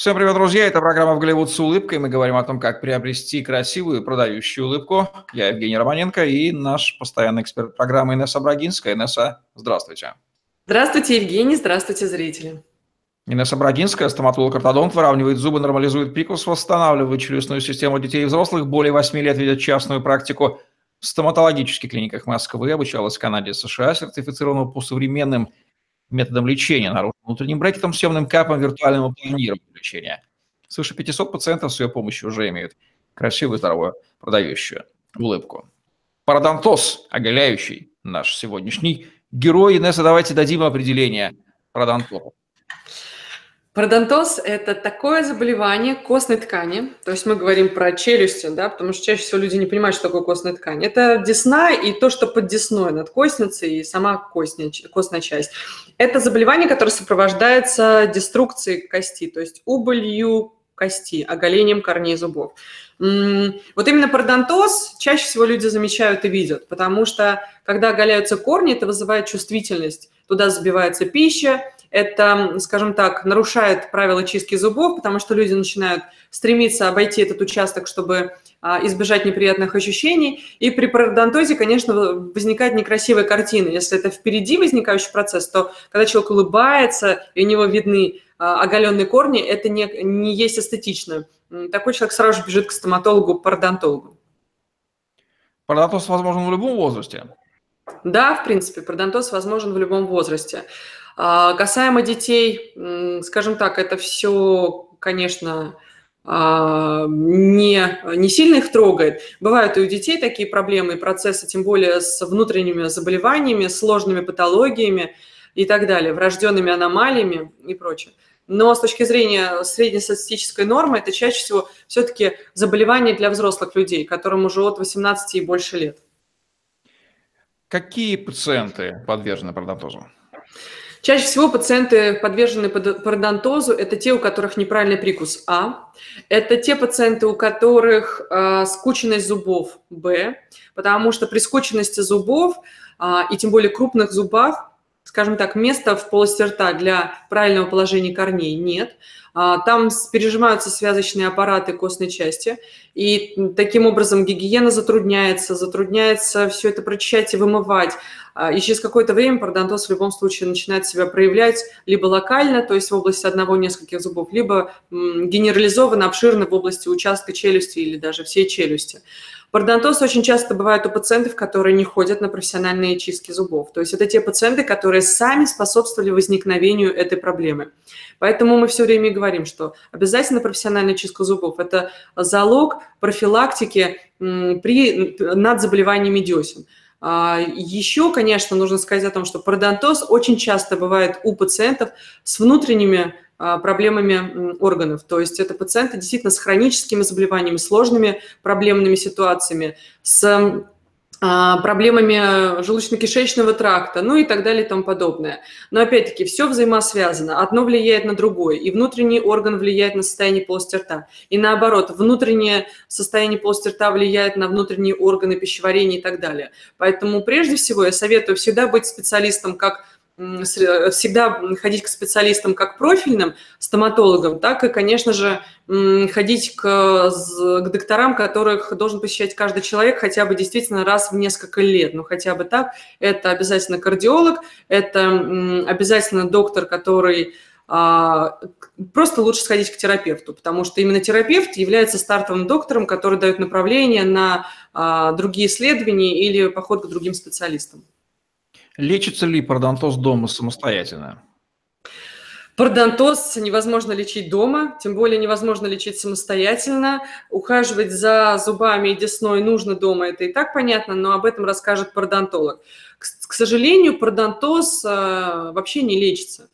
Всем привет, друзья! Это программа «В Голливуд с улыбкой». Мы говорим о том, как приобрести красивую продающую улыбку. Я Евгений Романенко и наш постоянный эксперт программы Инесса Брагинская. Инесса, здравствуйте. Здравствуйте, Евгений. Здравствуйте, зрители. Инесса Брагинская, стоматолог-ортодонт, выравнивает зубы, нормализует прикус, восстанавливает челюстную систему детей и взрослых. Более 8 лет ведет частную практику в стоматологических клиниках Москвы. Обучалась в Канаде и США, сертифицирована по современным методом лечения, наружным внутренним брекетом, съемным капом, виртуальным планированием лечения. Свыше 500 пациентов с ее помощью уже имеют красивую, здоровую, продающую улыбку. Парадонтоз, оголяющий наш сегодняшний герой. Инесса, давайте дадим определение парадонтоза. Пародонтоз – это такое заболевание костной ткани, то есть мы говорим про челюсти, да, потому что чаще всего люди не понимают, что такое костная ткань. Это десна и то, что под десной, над костницей и сама костная, костная часть. Это заболевание, которое сопровождается деструкцией кости, то есть убылью кости, оголением корней зубов. Вот именно пародонтоз чаще всего люди замечают и видят, потому что когда оголяются корни, это вызывает чувствительность. Туда забивается пища, это, скажем так, нарушает правила чистки зубов, потому что люди начинают стремиться обойти этот участок, чтобы а, избежать неприятных ощущений. И при пародонтозе, конечно, возникает некрасивая картина. Если это впереди возникающий процесс, то когда человек улыбается, и у него видны а, оголенные корни, это не, не есть эстетично. Такой человек сразу же бежит к стоматологу, пародонтологу. Пародонтоз возможен в любом возрасте? Да, в принципе, пародонтоз возможен в любом возрасте. А, касаемо детей, скажем так, это все, конечно, а, не, не сильно их трогает. Бывают и у детей такие проблемы и процессы, тем более с внутренними заболеваниями, сложными патологиями и так далее, врожденными аномалиями и прочее. Но с точки зрения среднестатистической нормы, это чаще всего все-таки заболевания для взрослых людей, которым уже от 18 и больше лет. Какие пациенты подвержены пародонтозу? Чаще всего пациенты, подвержены пародонтозу, это те, у которых неправильный прикус А, это те пациенты, у которых э, скученность зубов Б, потому что при скученности зубов э, и тем более крупных зубах, скажем так, места в полости рта для правильного положения корней нет. А, там пережимаются связочные аппараты костной части, и таким образом гигиена затрудняется, затрудняется все это прочищать и вымывать. А, и через какое-то время пародонтоз в любом случае начинает себя проявлять либо локально, то есть в области одного-нескольких зубов, либо генерализованно, обширно в области участка челюсти или даже всей челюсти. Пародонтоз очень часто бывает у пациентов, которые не ходят на профессиональные чистки зубов. То есть это те пациенты, которые сами способствовали возникновению этой проблемы. Поэтому мы все время говорим, что обязательно профессиональная чистка зубов – это залог профилактики при, над заболеваниями десен. А, Еще, конечно, нужно сказать о том, что пародонтоз очень часто бывает у пациентов с внутренними проблемами органов. То есть это пациенты действительно с хроническими заболеваниями, сложными проблемными ситуациями, с а, проблемами желудочно-кишечного тракта, ну и так далее и тому подобное. Но опять-таки все взаимосвязано. Одно влияет на другое. И внутренний орган влияет на состояние полости рта. И наоборот, внутреннее состояние полости рта влияет на внутренние органы пищеварения и так далее. Поэтому прежде всего я советую всегда быть специалистом как всегда ходить к специалистам как профильным стоматологам, так и, конечно же, ходить к, к докторам, которых должен посещать каждый человек хотя бы действительно раз в несколько лет. Ну, хотя бы так. Это обязательно кардиолог, это обязательно доктор, который а, просто лучше сходить к терапевту, потому что именно терапевт является стартовым доктором, который дает направление на а, другие исследования или поход к другим специалистам. Лечится ли пародонтоз дома самостоятельно? Пародонтоз невозможно лечить дома, тем более невозможно лечить самостоятельно. Ухаживать за зубами и десной нужно дома, это и так понятно, но об этом расскажет пародонтолог. К, сожалению, пародонтоз э, вообще не лечится.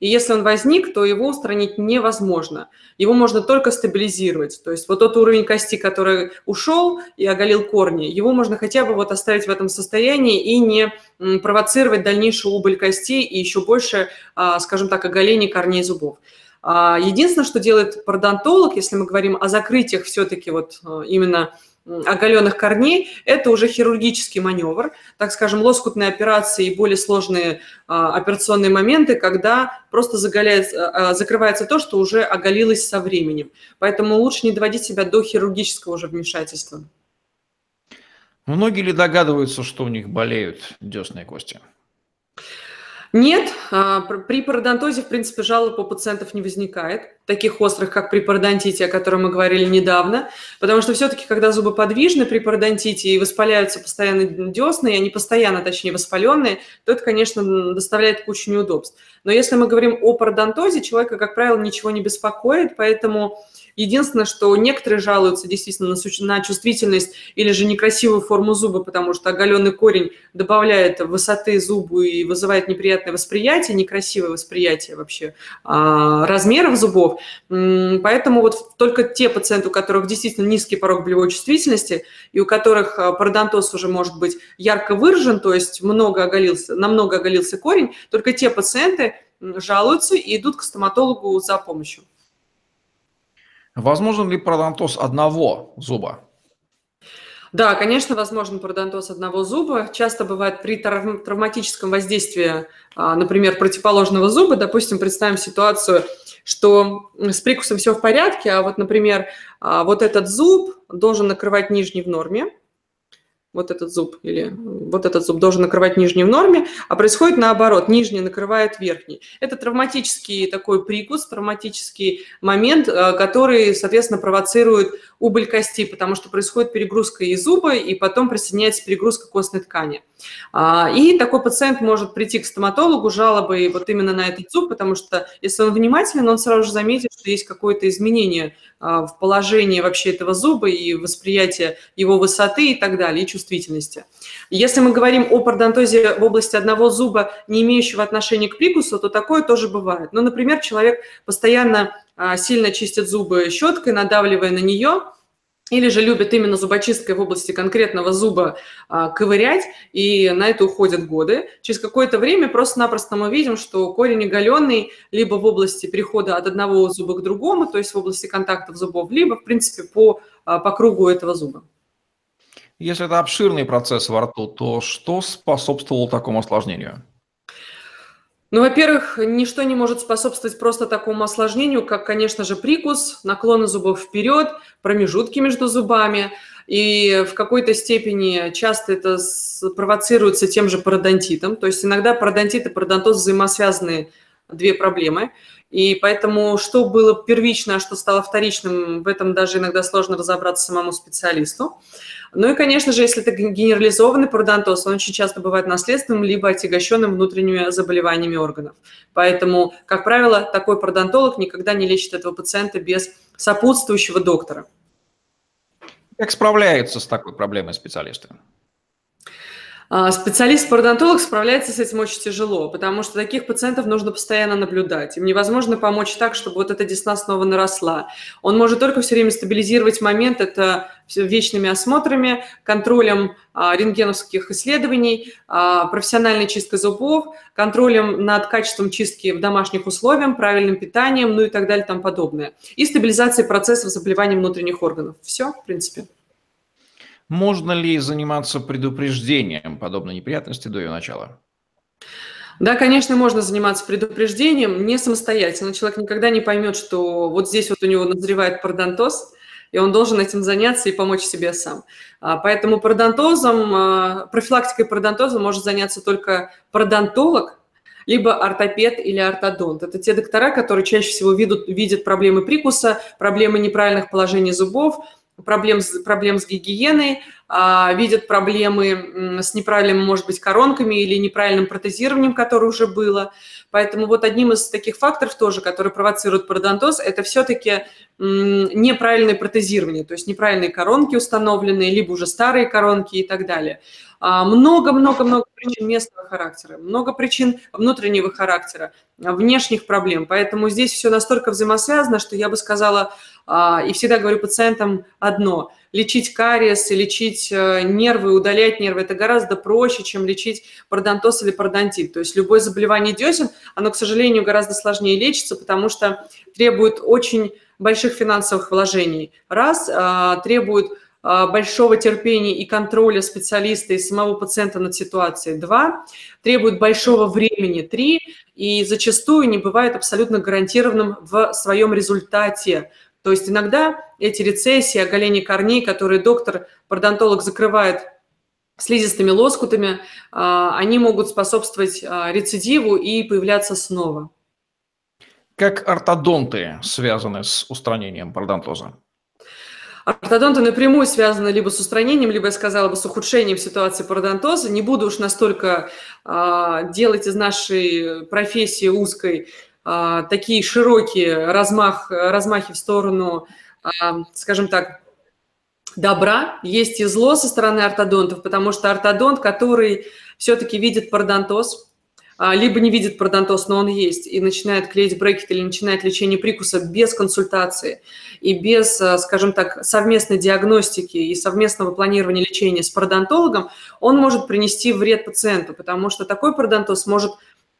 И если он возник, то его устранить невозможно. Его можно только стабилизировать. То есть вот тот уровень кости, который ушел и оголил корни, его можно хотя бы вот оставить в этом состоянии и не провоцировать дальнейшую убыль костей и еще больше, а, скажем так, оголение корней зубов. А, единственное, что делает пародонтолог, если мы говорим о закрытиях все-таки вот а, именно оголенных корней, это уже хирургический маневр, так скажем, лоскутные операции и более сложные а, операционные моменты, когда просто заголяется, а, закрывается то, что уже оголилось со временем. Поэтому лучше не доводить себя до хирургического уже вмешательства. Многие ли догадываются, что у них болеют десные кости? Нет, а, при пародонтозе, в принципе, жалоб у пациентов не возникает, таких острых, как при пародонтите, о котором мы говорили недавно, потому что все-таки, когда зубы подвижны при пародонтите и воспаляются постоянно десны, и они постоянно, точнее, воспаленные, то это, конечно, доставляет кучу неудобств. Но если мы говорим о пародонтозе, человека, как правило, ничего не беспокоит, поэтому Единственное, что некоторые жалуются действительно на, чувствительность или же некрасивую форму зуба, потому что оголенный корень добавляет высоты зубу и вызывает неприятное восприятие, некрасивое восприятие вообще а, размеров зубов. Поэтому вот только те пациенты, у которых действительно низкий порог болевой чувствительности и у которых а, пародонтоз уже может быть ярко выражен, то есть много оголился, намного оголился корень, только те пациенты жалуются и идут к стоматологу за помощью. Возможен ли пародонтоз одного зуба? Да, конечно, возможен пародонтоз одного зуба. Часто бывает при травматическом воздействии, а, например, противоположного зуба. Допустим, представим ситуацию, что с прикусом все в порядке, а вот, например, а, вот этот зуб должен накрывать нижний в норме, вот этот зуб или вот этот зуб должен накрывать нижний в норме, а происходит наоборот, нижний накрывает верхний. Это травматический такой прикус, травматический момент, э, который, соответственно, провоцирует убыль кости, потому что происходит перегрузка и зуба, и потом присоединяется перегрузка костной ткани. А, и такой пациент может прийти к стоматологу жалобой вот именно на этот зуб, потому что если он внимателен, он сразу же заметит, что есть какое-то изменение а, в положении вообще этого зуба и восприятие его высоты и так далее, и чувствительности. Если мы говорим о пародонтозе в области одного зуба, не имеющего отношения к прикусу, то такое тоже бывает. Ну, например, человек постоянно а, сильно чистит зубы щеткой, надавливая на нее, или же любят именно зубочисткой в области конкретного зуба а, ковырять, и на это уходят годы. Через какое-то время просто-напросто мы видим, что корень оголенный либо в области перехода от одного зуба к другому, то есть в области контактов зубов, либо, в принципе, по, а, по кругу этого зуба. Если это обширный процесс во рту, то что способствовало такому осложнению? Ну, во-первых, ничто не может способствовать просто такому осложнению, как, конечно же, прикус, наклоны зубов вперед, промежутки между зубами. И в какой-то степени часто это провоцируется тем же пародонтитом. То есть иногда пародонтит и пародонтоз взаимосвязаны две проблемы. И поэтому что было первично, а что стало вторичным, в этом даже иногда сложно разобраться самому специалисту. Ну и, конечно же, если это генерализованный пародонтоз, он очень часто бывает наследственным либо отягощенным внутренними заболеваниями органов. Поэтому, как правило, такой пародонтолог никогда не лечит этого пациента без сопутствующего доктора. Как справляются с такой проблемой специалисты? А, специалист-пародонтолог справляется с этим очень тяжело, потому что таких пациентов нужно постоянно наблюдать. Им невозможно помочь так, чтобы вот эта десна снова наросла. Он может только все время стабилизировать момент, это вечными осмотрами, контролем а, рентгеновских исследований, а, профессиональной чисткой зубов, контролем над качеством чистки в домашних условиях, правильным питанием, ну и так далее тому подобное. И стабилизацией процессов заболеваний внутренних органов. Все, в принципе. Можно ли заниматься предупреждением подобной неприятности до ее начала? Да, конечно, можно заниматься предупреждением не самостоятельно. Человек никогда не поймет, что вот здесь вот у него назревает пародонтоз, и он должен этим заняться и помочь себе сам. А, поэтому пародонтозом, а, профилактикой пародонтоза может заняться только пародонтолог, либо ортопед или ортодонт. Это те доктора, которые чаще всего видят, видят проблемы прикуса, проблемы неправильных положений зубов, проблем, проблем с гигиеной, а, видят проблемы с неправильными, может быть, коронками или неправильным протезированием, которое уже было. Поэтому вот одним из таких факторов тоже, который провоцирует пародонтоз, это все-таки неправильное протезирование, то есть неправильные коронки установленные, либо уже старые коронки и так далее. Много-много-много а, причин местного характера, много причин внутреннего характера, внешних проблем. Поэтому здесь все настолько взаимосвязано, что я бы сказала, а, и всегда говорю пациентам одно – лечить кариес, лечить э, нервы, удалять нервы – это гораздо проще, чем лечить пародонтоз или пародонтит. То есть любое заболевание десен, оно, к сожалению, гораздо сложнее лечится, потому что требует очень больших финансовых вложений. Раз, требует а, большого терпения и контроля специалиста и самого пациента над ситуацией – два, требует большого времени – три, и зачастую не бывает абсолютно гарантированным в своем результате. То есть иногда эти рецессии, оголение корней, которые доктор-пародонтолог закрывает слизистыми лоскутами, а, они могут способствовать а, рецидиву и появляться снова. Как ортодонты связаны с устранением пародонтоза? Ортодонты напрямую связаны либо с устранением, либо, я сказала бы, с ухудшением ситуации пародонтоза. Не буду уж настолько э, делать из нашей профессии узкой э, такие широкие размах, размахи в сторону, э, скажем так, добра, есть и зло со стороны ортодонтов, потому что ортодонт, который все-таки видит пародонтоз, либо не видит пародонтоз, но он есть, и начинает клеить брекет или начинает лечение прикуса без консультации и без, а, скажем так, совместной диагностики и совместного планирования лечения с пародонтологом, он может принести вред пациенту, потому что такой пародонтоз может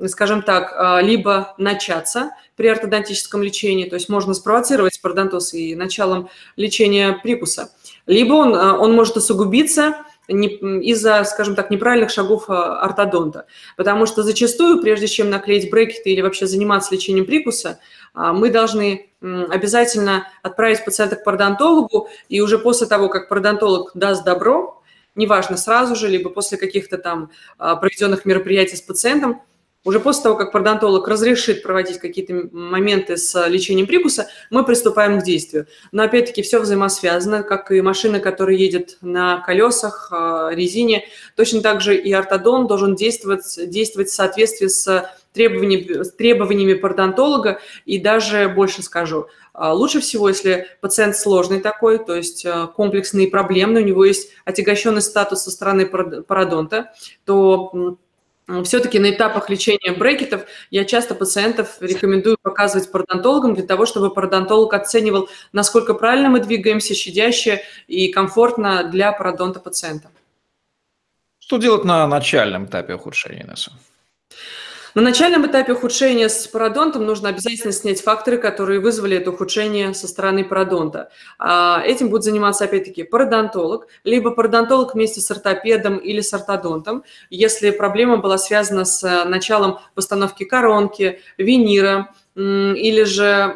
скажем так, а, либо начаться при ортодонтическом лечении, то есть можно спровоцировать пародонтоз и началом лечения прикуса, либо он, он может усугубиться из-за, скажем так, неправильных шагов а, ортодонта. Потому что зачастую, прежде чем наклеить брекеты или вообще заниматься лечением прикуса, а, мы должны обязательно отправить пациента к пародонтологу, и уже после того, как пародонтолог даст добро, неважно, сразу же, либо после каких-то там а, проведенных мероприятий с пациентом, уже после того, как пародонтолог разрешит проводить какие-то моменты с лечением прикуса, мы приступаем к действию. Но опять-таки все взаимосвязано, как и машина, которая едет на колесах, а, резине. Точно так же и ортодон должен действовать, действовать в соответствии с требованиями, с требованиями пародонтолога. И даже больше скажу, а, Лучше всего, если пациент сложный такой, то есть а, комплексный и проблемный, у него есть отягощенный статус со стороны пародонта, то все-таки на этапах лечения брекетов я часто пациентов рекомендую показывать пародонтологам для того, чтобы пародонтолог оценивал, насколько правильно мы двигаемся, щадяще и комфортно для пародонта пациента. Что делать на начальном этапе ухудшения НСО? На начальном этапе ухудшения с пародонтом нужно обязательно снять факторы, которые вызвали это ухудшение со стороны пародонта. А, этим будет заниматься, опять-таки, пародонтолог, либо пародонтолог вместе с ортопедом или с ортодонтом, если проблема была связана с э, началом постановки коронки, винира, или же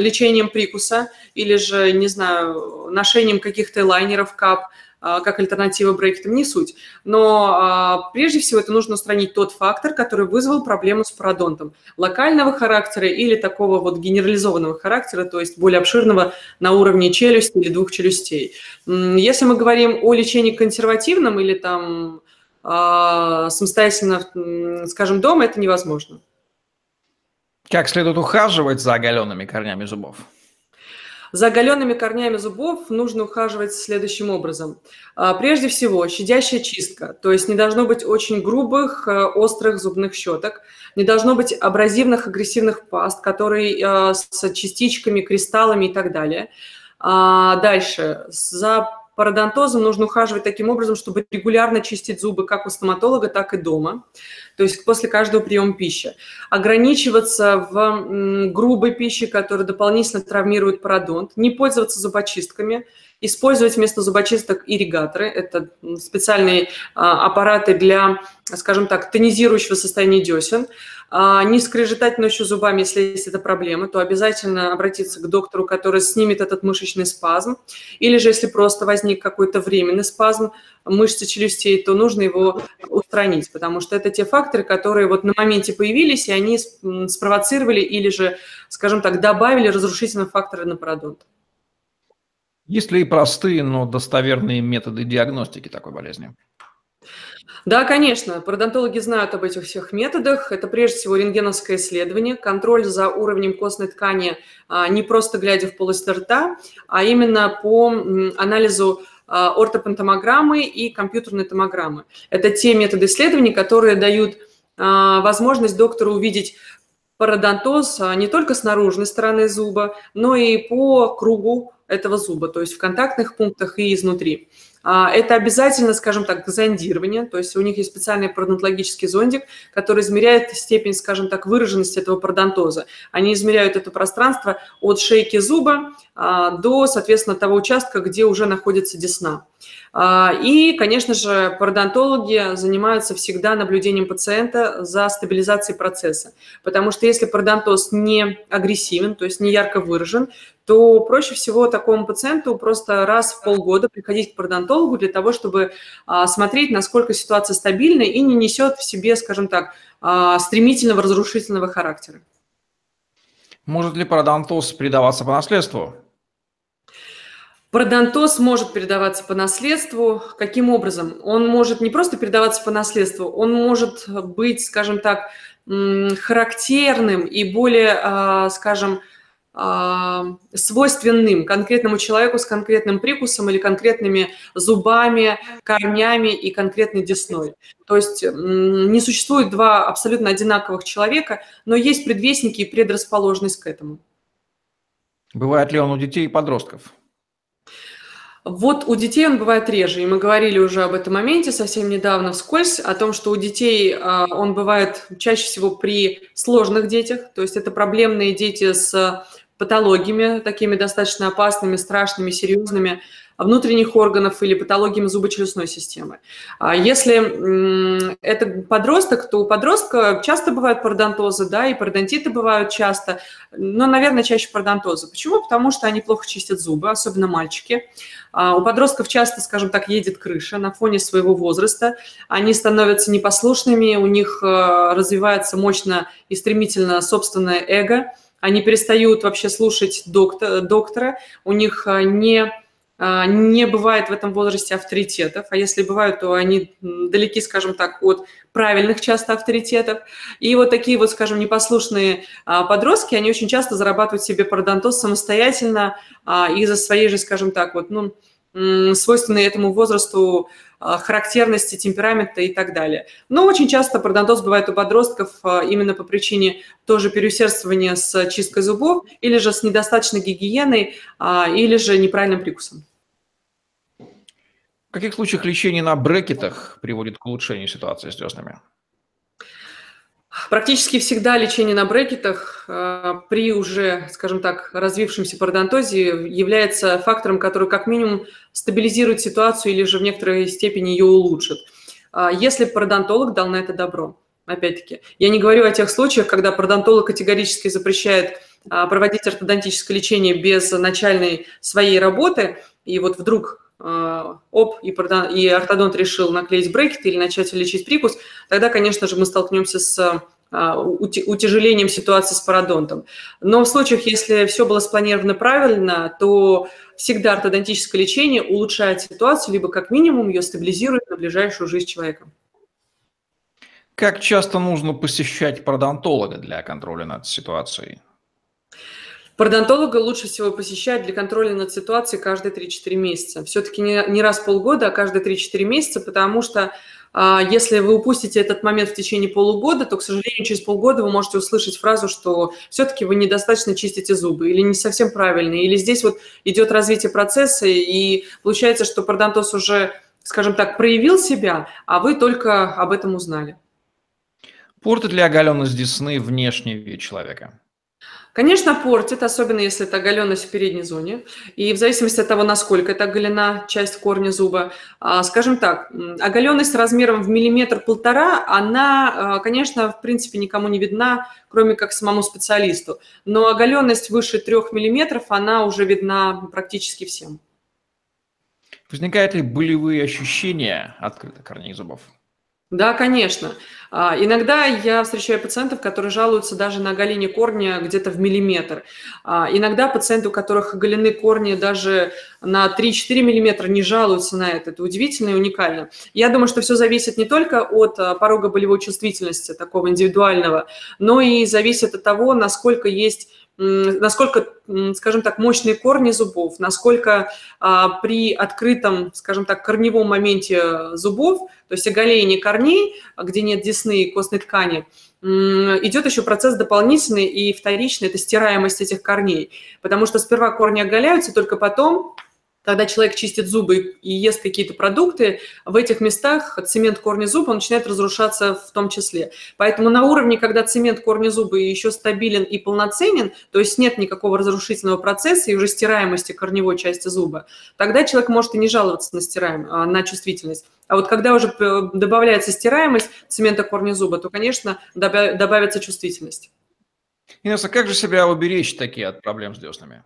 лечением прикуса, или же, не знаю, ношением каких-то лайнеров кап, как альтернатива брекетам, не суть. Но а, прежде всего это нужно устранить тот фактор, который вызвал проблему с пародонтом. Локального характера или такого вот генерализованного характера, то есть более обширного на уровне челюсти или двух челюстей. Если мы говорим о лечении консервативном или там а, самостоятельно, скажем, дома, это невозможно. Как следует ухаживать за оголенными корнями зубов? За оголенными корнями зубов нужно ухаживать следующим образом. А, прежде всего, щадящая чистка, то есть не должно быть очень грубых, э, острых зубных щеток, не должно быть абразивных, агрессивных паст, которые э, с частичками, кристаллами и так далее. А, дальше, за пародонтозом нужно ухаживать таким образом, чтобы регулярно чистить зубы как у стоматолога, так и дома, то есть после каждого приема пищи. Ограничиваться в грубой пище, которая дополнительно травмирует пародонт, не пользоваться зубочистками, использовать вместо зубочисток ирригаторы. Это специальные а, аппараты для, скажем так, тонизирующего состояния десен. А, не скрежетать ночью зубами, если есть эта проблема, то обязательно обратиться к доктору, который снимет этот мышечный спазм. Или же, если просто возник какой-то временный спазм мышцы челюстей, то нужно его устранить, потому что это те факторы, которые вот на моменте появились, и они спровоцировали или же, скажем так, добавили разрушительные факторы на пародонт. Есть ли простые, но достоверные методы диагностики такой болезни? Да, конечно. Пародонтологи знают об этих всех методах. Это прежде всего рентгеновское исследование, контроль за уровнем костной ткани а, не просто глядя в полость рта, а именно по анализу а, ортопантомограммы и компьютерной томограммы. Это те методы исследований, которые дают а, возможность доктору увидеть пародонтоз не только с наружной стороны зуба, но и по кругу этого зуба, то есть в контактных пунктах и изнутри. А, это обязательно, скажем так, зондирование, то есть у них есть специальный пародонтологический зондик, который измеряет степень, скажем так, выраженности этого пародонтоза. Они измеряют это пространство от шейки зуба а, до, соответственно, того участка, где уже находится десна. А, и, конечно же, пародонтологи занимаются всегда наблюдением пациента за стабилизацией процесса, потому что если пародонтоз не агрессивен, то есть не ярко выражен, то проще всего такому пациенту просто раз в полгода приходить к пародонтологу для того, чтобы а, смотреть, насколько ситуация стабильна и не несет в себе, скажем так, а, стремительного разрушительного характера. Может ли пародонтоз передаваться по наследству? Пародонтоз может передаваться по наследству. Каким образом? Он может не просто передаваться по наследству, он может быть, скажем так, характерным и более, а, скажем, а, свойственным конкретному человеку с конкретным прикусом или конкретными зубами, корнями и конкретной десной. То есть не существует два абсолютно одинаковых человека, но есть предвестники и предрасположенность к этому. Бывает ли он у детей и подростков? Вот у детей он бывает реже, и мы говорили уже об этом моменте совсем недавно вскользь, о том, что у детей а, он бывает чаще всего при сложных детях, то есть это проблемные дети с патологиями, такими достаточно опасными, страшными, серьезными, внутренних органов или патологиями зубочелюстной системы. А если это подросток, то у подростка часто бывают пародонтозы, да, и пародонтиты бывают часто, но, наверное, чаще пародонтозы. Почему? Потому что они плохо чистят зубы, особенно мальчики. А у подростков часто, скажем так, едет крыша на фоне своего возраста. Они становятся непослушными, у них э, развивается мощно и стремительно собственное эго – они перестают вообще слушать доктора, доктора у них а, не, не бывает в этом возрасте авторитетов, а если бывают, то они далеки, скажем так, от правильных часто авторитетов. И вот такие вот, скажем, непослушные а, подростки, они очень часто зарабатывают себе пародонтоз самостоятельно из-за своей же, скажем так, вот, ну, свойственной этому возрасту а, характерности, темперамента и так далее. Но очень часто пародонтоз бывает у подростков а, именно по причине тоже переусердствования с чисткой зубов или же с недостаточной гигиеной а, или же неправильным прикусом. В каких случаях лечение на брекетах приводит к улучшению ситуации с деснами? Практически всегда лечение на брекетах э, при уже, скажем так, развившемся пародонтозе является фактором, который как минимум стабилизирует ситуацию или же в некоторой степени ее улучшит. А если пародонтолог дал на это добро. Опять-таки, я не говорю о тех случаях, когда пародонтолог категорически запрещает а, проводить ортодонтическое лечение без начальной своей работы, и вот вдруг оп, и, и ортодонт решил наклеить брекет или начать лечить прикус, тогда, конечно же, мы столкнемся с э, утяжелением ситуации с пародонтом. Но в случаях, если все было спланировано правильно, то всегда ортодонтическое лечение улучшает ситуацию, либо как минимум ее стабилизирует на ближайшую жизнь человека. Как часто нужно посещать пародонтолога для контроля над ситуацией? Пародонтолога лучше всего посещать для контроля над ситуацией каждые 3-4 месяца. Все-таки не, не раз в полгода, а каждые 3-4 месяца, потому что а, если вы упустите этот момент в течение полугода, то, к сожалению, через полгода вы можете услышать фразу, что все-таки вы недостаточно чистите зубы или не совсем правильно, или здесь вот идет развитие процесса, и получается, что пародонтоз уже, скажем так, проявил себя, а вы только об этом узнали. Портит ли оголенность десны внешний вид человека? Конечно, портит, особенно если это оголенность в передней зоне. И в зависимости от того, насколько это оголена часть корня зуба. А, скажем так, оголенность размером в миллиметр-полтора, она, а, конечно, в принципе никому не видна, кроме как самому специалисту. Но оголенность выше трех миллиметров, она уже видна практически всем. Возникают ли болевые ощущения открытых корней зубов? Да, конечно. А, иногда я встречаю пациентов, которые жалуются даже на оголение корня где-то в миллиметр. А, иногда пациенты, у которых оголены корни даже на 3-4 миллиметра, не жалуются на это. Это удивительно и уникально. Я думаю, что все зависит не только от а, порога болевой чувствительности, такого индивидуального, но и зависит от того, насколько есть насколько, скажем так, мощные корни зубов, насколько а, при открытом, скажем так, корневом моменте зубов, то есть оголение корней, где нет десны и костной ткани, идет еще процесс дополнительный и вторичный, это стираемость этих корней. Потому что сперва корни оголяются, только потом когда человек чистит зубы и ест какие-то продукты, в этих местах цемент корня зуба начинает разрушаться в том числе. Поэтому на уровне, когда цемент корня зуба еще стабилен и полноценен, то есть нет никакого разрушительного процесса и уже стираемости корневой части зуба, тогда человек может и не жаловаться на, стираем, а, на чувствительность. А вот когда уже э, добавляется стираемость цемента корня зуба, то, конечно, добавится чувствительность. Инесса, как же себя уберечь такие от проблем с деснами?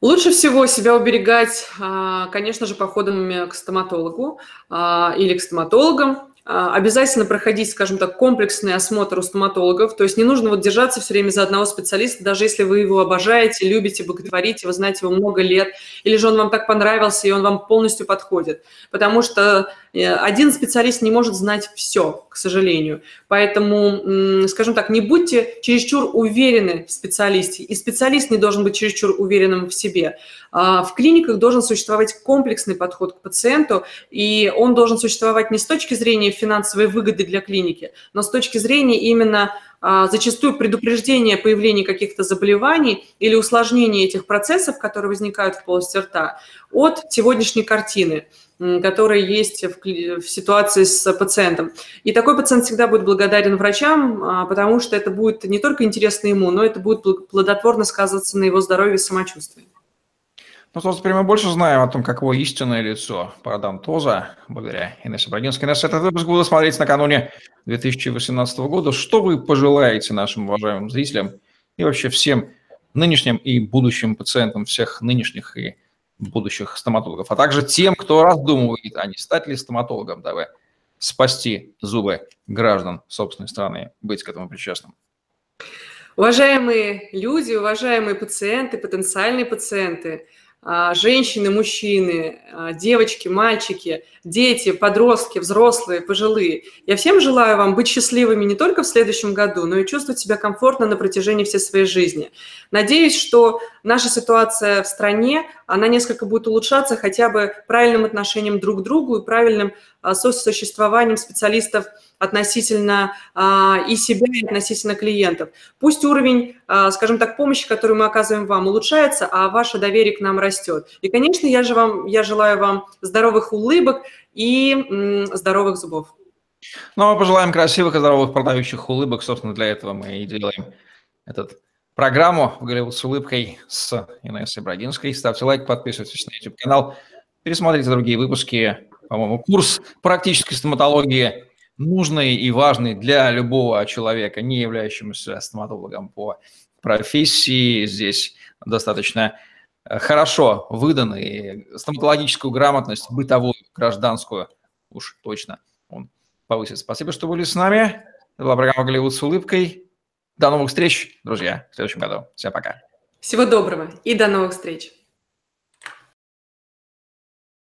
Лучше всего себя уберегать, а, конечно же, походами к стоматологу а, или к стоматологам. А, обязательно проходить, скажем так, комплексный осмотр у стоматологов. То есть не нужно вот держаться все время за одного специалиста, даже если вы его обожаете, любите, боготворите, вы знаете его много лет, или же он вам так понравился, и он вам полностью подходит. Потому что один специалист не может знать все, к сожалению. Поэтому, скажем так, не будьте чересчур уверены в специалисте, и специалист не должен быть чересчур уверенным в себе. А, в клиниках должен существовать комплексный подход к пациенту, и он должен существовать не с точки зрения финансовой выгоды для клиники, но с точки зрения именно зачастую предупреждения появления каких-то заболеваний или усложнения этих процессов, которые возникают в полости рта, от сегодняшней картины которая есть в, в ситуации с пациентом. И такой пациент всегда будет благодарен врачам, а, потому что это будет не только интересно ему, но это будет плодотворно сказываться на его здоровье и самочувствии. Ну, собственно, теперь мы больше знаем о том, каково истинное лицо парадонтоза, благодаря Инессе Брагинской. Инесса, этот выпуск буду смотреть накануне 2018 года. Что вы пожелаете нашим уважаемым зрителям и вообще всем нынешним и будущим пациентам всех нынешних и будущих стоматологов, а также тем, кто раздумывает, а не стать ли стоматологом, дабы спасти зубы граждан собственной страны, быть к этому причастным? Уважаемые люди, уважаемые пациенты, потенциальные пациенты – женщины, мужчины, а, девочки, мальчики, дети, подростки, взрослые, пожилые. Я всем желаю вам быть счастливыми не только в следующем году, но и чувствовать себя комфортно на протяжении всей своей жизни. Надеюсь, что наша ситуация в стране, она несколько будет улучшаться хотя бы правильным отношением друг к другу и правильным а, сосуществованием специалистов относительно а, и себя, и относительно клиентов. Пусть уровень, а, скажем так, помощи, которую мы оказываем вам, улучшается, а ваше доверие к нам растет. И, конечно, я, же вам, я желаю вам здоровых улыбок и м, здоровых зубов. Ну, а мы пожелаем красивых и здоровых продающих улыбок. Собственно, для этого мы и делаем этот программу в Голливуд с улыбкой с Инессой Брагинской. Ставьте лайк, подписывайтесь на YouTube-канал, пересмотрите другие выпуски. По-моему, курс практической стоматологии нужный и важный для любого человека, не являющемуся стоматологом по профессии. Здесь достаточно э, хорошо выданы стоматологическую грамотность, бытовую, гражданскую, уж точно он повысит. Спасибо, что были с нами. Это была программа «Голливуд с улыбкой». До новых встреч, друзья, в следующем году. Всем пока. Всего доброго и до новых встреч.